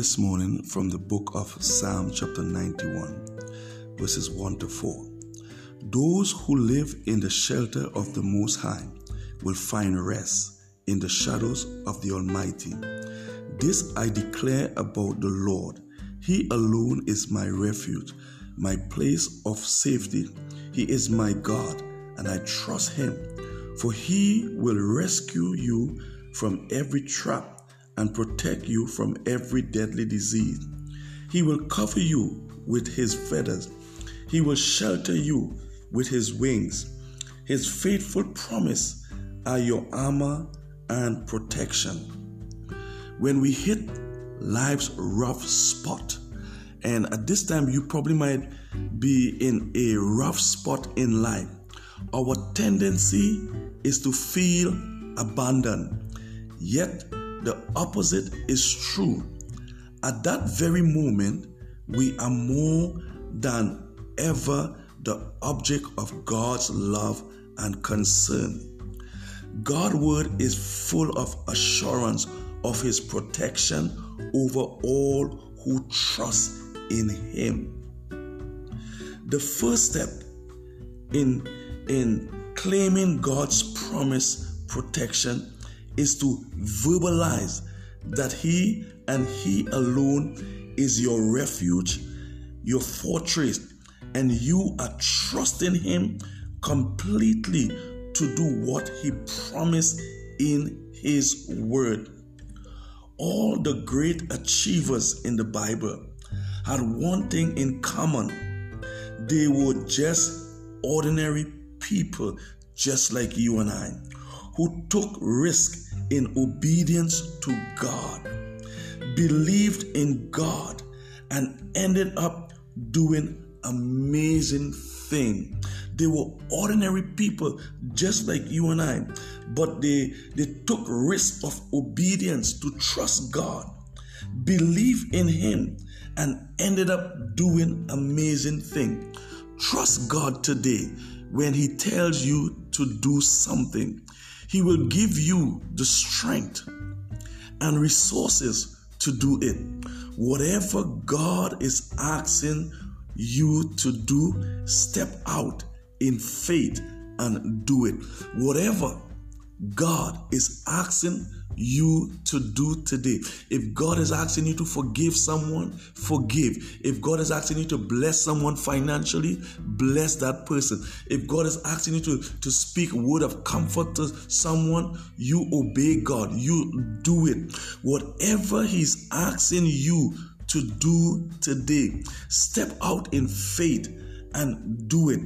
this morning from the book of Psalm, chapter 91, verses 1 to 4. Those who live in the shelter of the Most High will find rest in the shadows of the Almighty. This I declare about the Lord. He alone is my refuge, my place of safety. He is my God, and I trust Him. For He will rescue you from every trap and protect you from every deadly disease. He will cover you with his feathers. He will shelter you with his wings. His faithful promise are your armor and protection. When we hit life's rough spot, and at this time you probably might be in a rough spot in life, our tendency is to feel abandoned. Yet the opposite is true. At that very moment, we are more than ever the object of God's love and concern. God's word is full of assurance of his protection over all who trust in him. The first step in, in claiming God's promise protection is to verbalize that He and He alone is your refuge, your fortress, and you are trusting Him completely to do what He promised in His Word. All the great achievers in the Bible had one thing in common they were just ordinary people, just like you and I, who took risk in obedience to God, believed in God, and ended up doing amazing thing. They were ordinary people just like you and I, but they they took risk of obedience to trust God, believe in him and ended up doing amazing thing. Trust God today when he tells you to do something. He will give you the strength and resources to do it. Whatever God is asking you to do, step out in faith and do it. Whatever God is asking you to do today. If God is asking you to forgive someone, forgive. If God is asking you to bless someone financially, bless that person. If God is asking you to, to speak word of comfort to someone, you obey God. You do it. Whatever He's asking you to do today, step out in faith and do it.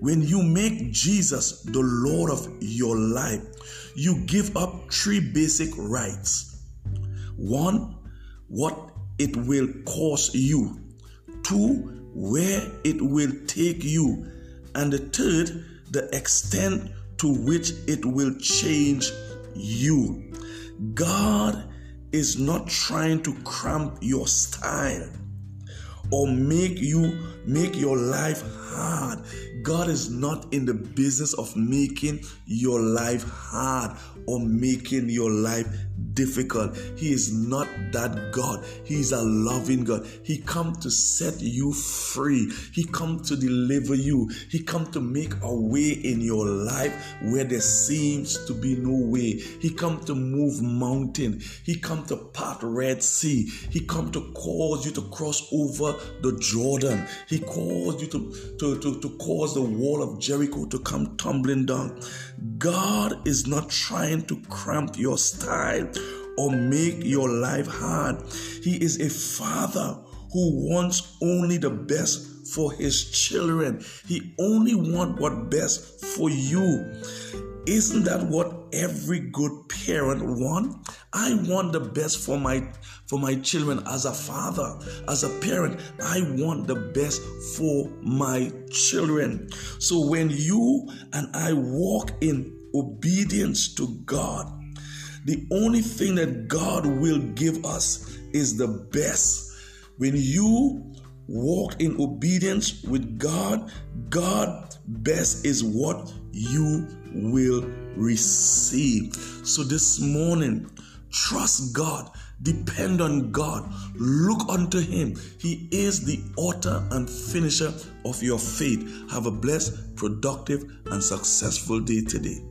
When you make Jesus the Lord of your life, you give up three basic rights. One, what it will cost you. Two, where it will take you. And the third, the extent to which it will change you. God is not trying to cramp your style or make you make your life hard. God is not in the business of making your life hard or making your life difficult. He is not that God. He is a loving God. He come to set you free. He come to deliver you. He come to make a way in your life where there seems to be no way. He come to move mountain. He come to part Red Sea. He come to cause you to cross over the Jordan. He caused you to, to, to, to cause the wall of Jericho to come tumbling down. God is not trying to cramp your style or make your life hard. He is a father who wants only the best for his children. He only wants what best for you. Isn't that what every good parent want? I want the best for my for my children as a father, as a parent. I want the best for my children. So when you and I walk in obedience to God, the only thing that God will give us is the best. When you walk in obedience with God, God best is what you will receive. So this morning, Trust God. Depend on God. Look unto Him. He is the author and finisher of your faith. Have a blessed, productive, and successful day today.